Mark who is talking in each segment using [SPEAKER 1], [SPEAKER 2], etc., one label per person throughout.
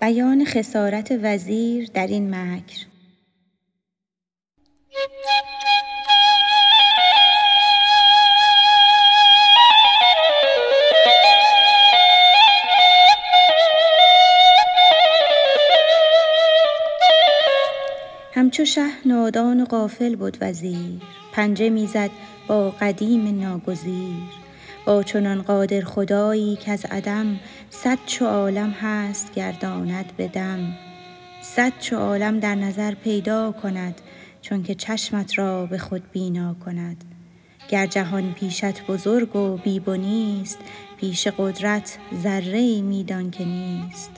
[SPEAKER 1] بیان خسارت وزیر در این مکر. همچو شه نادان و غافل بود وزیر. پنجه می زد با قدیم ناگزیر. با چنان قادر خدایی کز عدم صد چو عالم هست گرداند به دم. صد چو عالم در نظر پیدا کند چونک چشمت را به خود بینا کند. گر جهان پیشت بزرگ و بی بنیست پیش قدرت ذره ای می دان که نیست.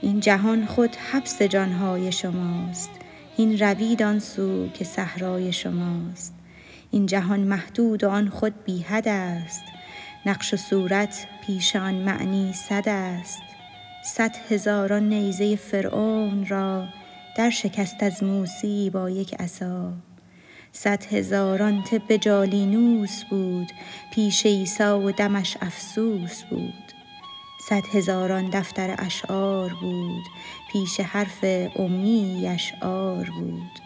[SPEAKER 1] این جهان خود حبس جان های شماست هین روید آن سو که صحرای شماست. این جهان محدود و آن خود بی حد است. نقش و صورت پیش آن معنی صد است. صد هزاران نیزه فرعون را در شکست از موسی با یک عصا. صد هزاران طب جالینوس بود پیش عیسی و دمش افسوس بود. صد هزاران دفتر اشعار بود پیش حرف امی اشعار بود.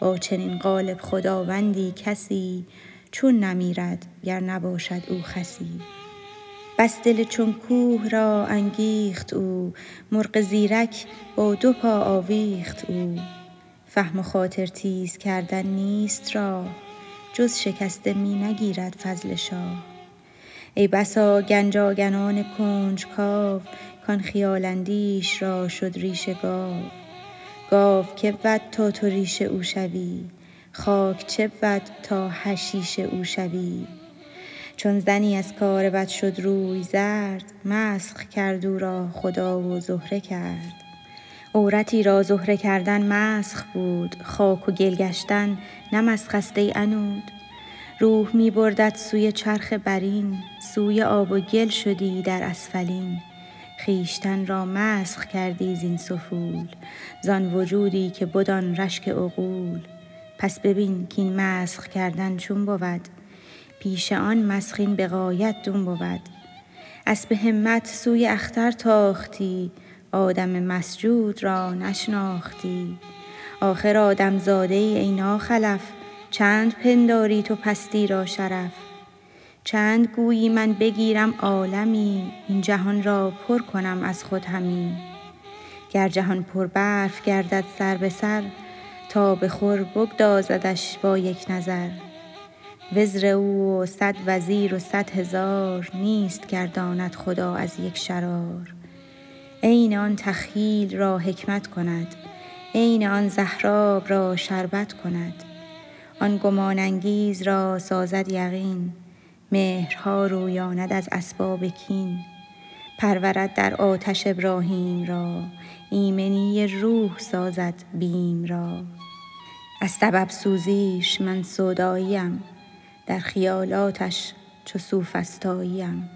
[SPEAKER 1] با چنین قالب خداوندی کسی چون نمیرد گر نباشد او خسی. بس دل چون کوه را انگیخت او مرغ زیرک با دو پا آویخت او. فهم و خاطر تیز کردن نیست راه جز شکسته می نگیرد فضل شاه. ای بسا گنج آگنان کنجکاو کان خیال اندیش را شد ریش گاو. گاو کی بود تا تو ریش او شوی. خاک چه بود تا حشیش او شوی؟ چون زنی از کار بد شد روی زرد مسخ کرد او را خدا و زهره کرد. عورتی را زهره کردن مسخ بود خاک و گل گشتن نه مسخ است ای عنود. روح می بردت سوی چرخ برین سوی آب و گل شدی در اسفلین. خویشتن را مسخ کردی زین سفول زان وجودی که بد آن رشک عقول. پس ببین کاین مسخ کردن چون بود. پیش آن مسخ این به غایت دون بود. اسپ همت سوی اختر تاختی آدم مسجود را نشناختی. آخر آدم زاده ای ای ناخلف چند پنداری تو پستی را شرف. چند گویی من بگیرم عالمی این جهان را پر کنم از خود همی. گر جهان پربرف گردد سر به سر تا به خور بگدازدش با یک نظر. وزر او و صد وزیر و صد هزار نیست گرداند خدا از یک شرار. عین آن تخییل را حکمت کند عین آن زهراب را شربت کند. آن گمان انگیز را سازد یقین مهرها رویاند از اسباب کین. پرورد در آتش ابراهیم را. ایمنی روح سازد بیم را. از سبب سوزیش من سوداییم در خیالاتش چو سوفسطاییم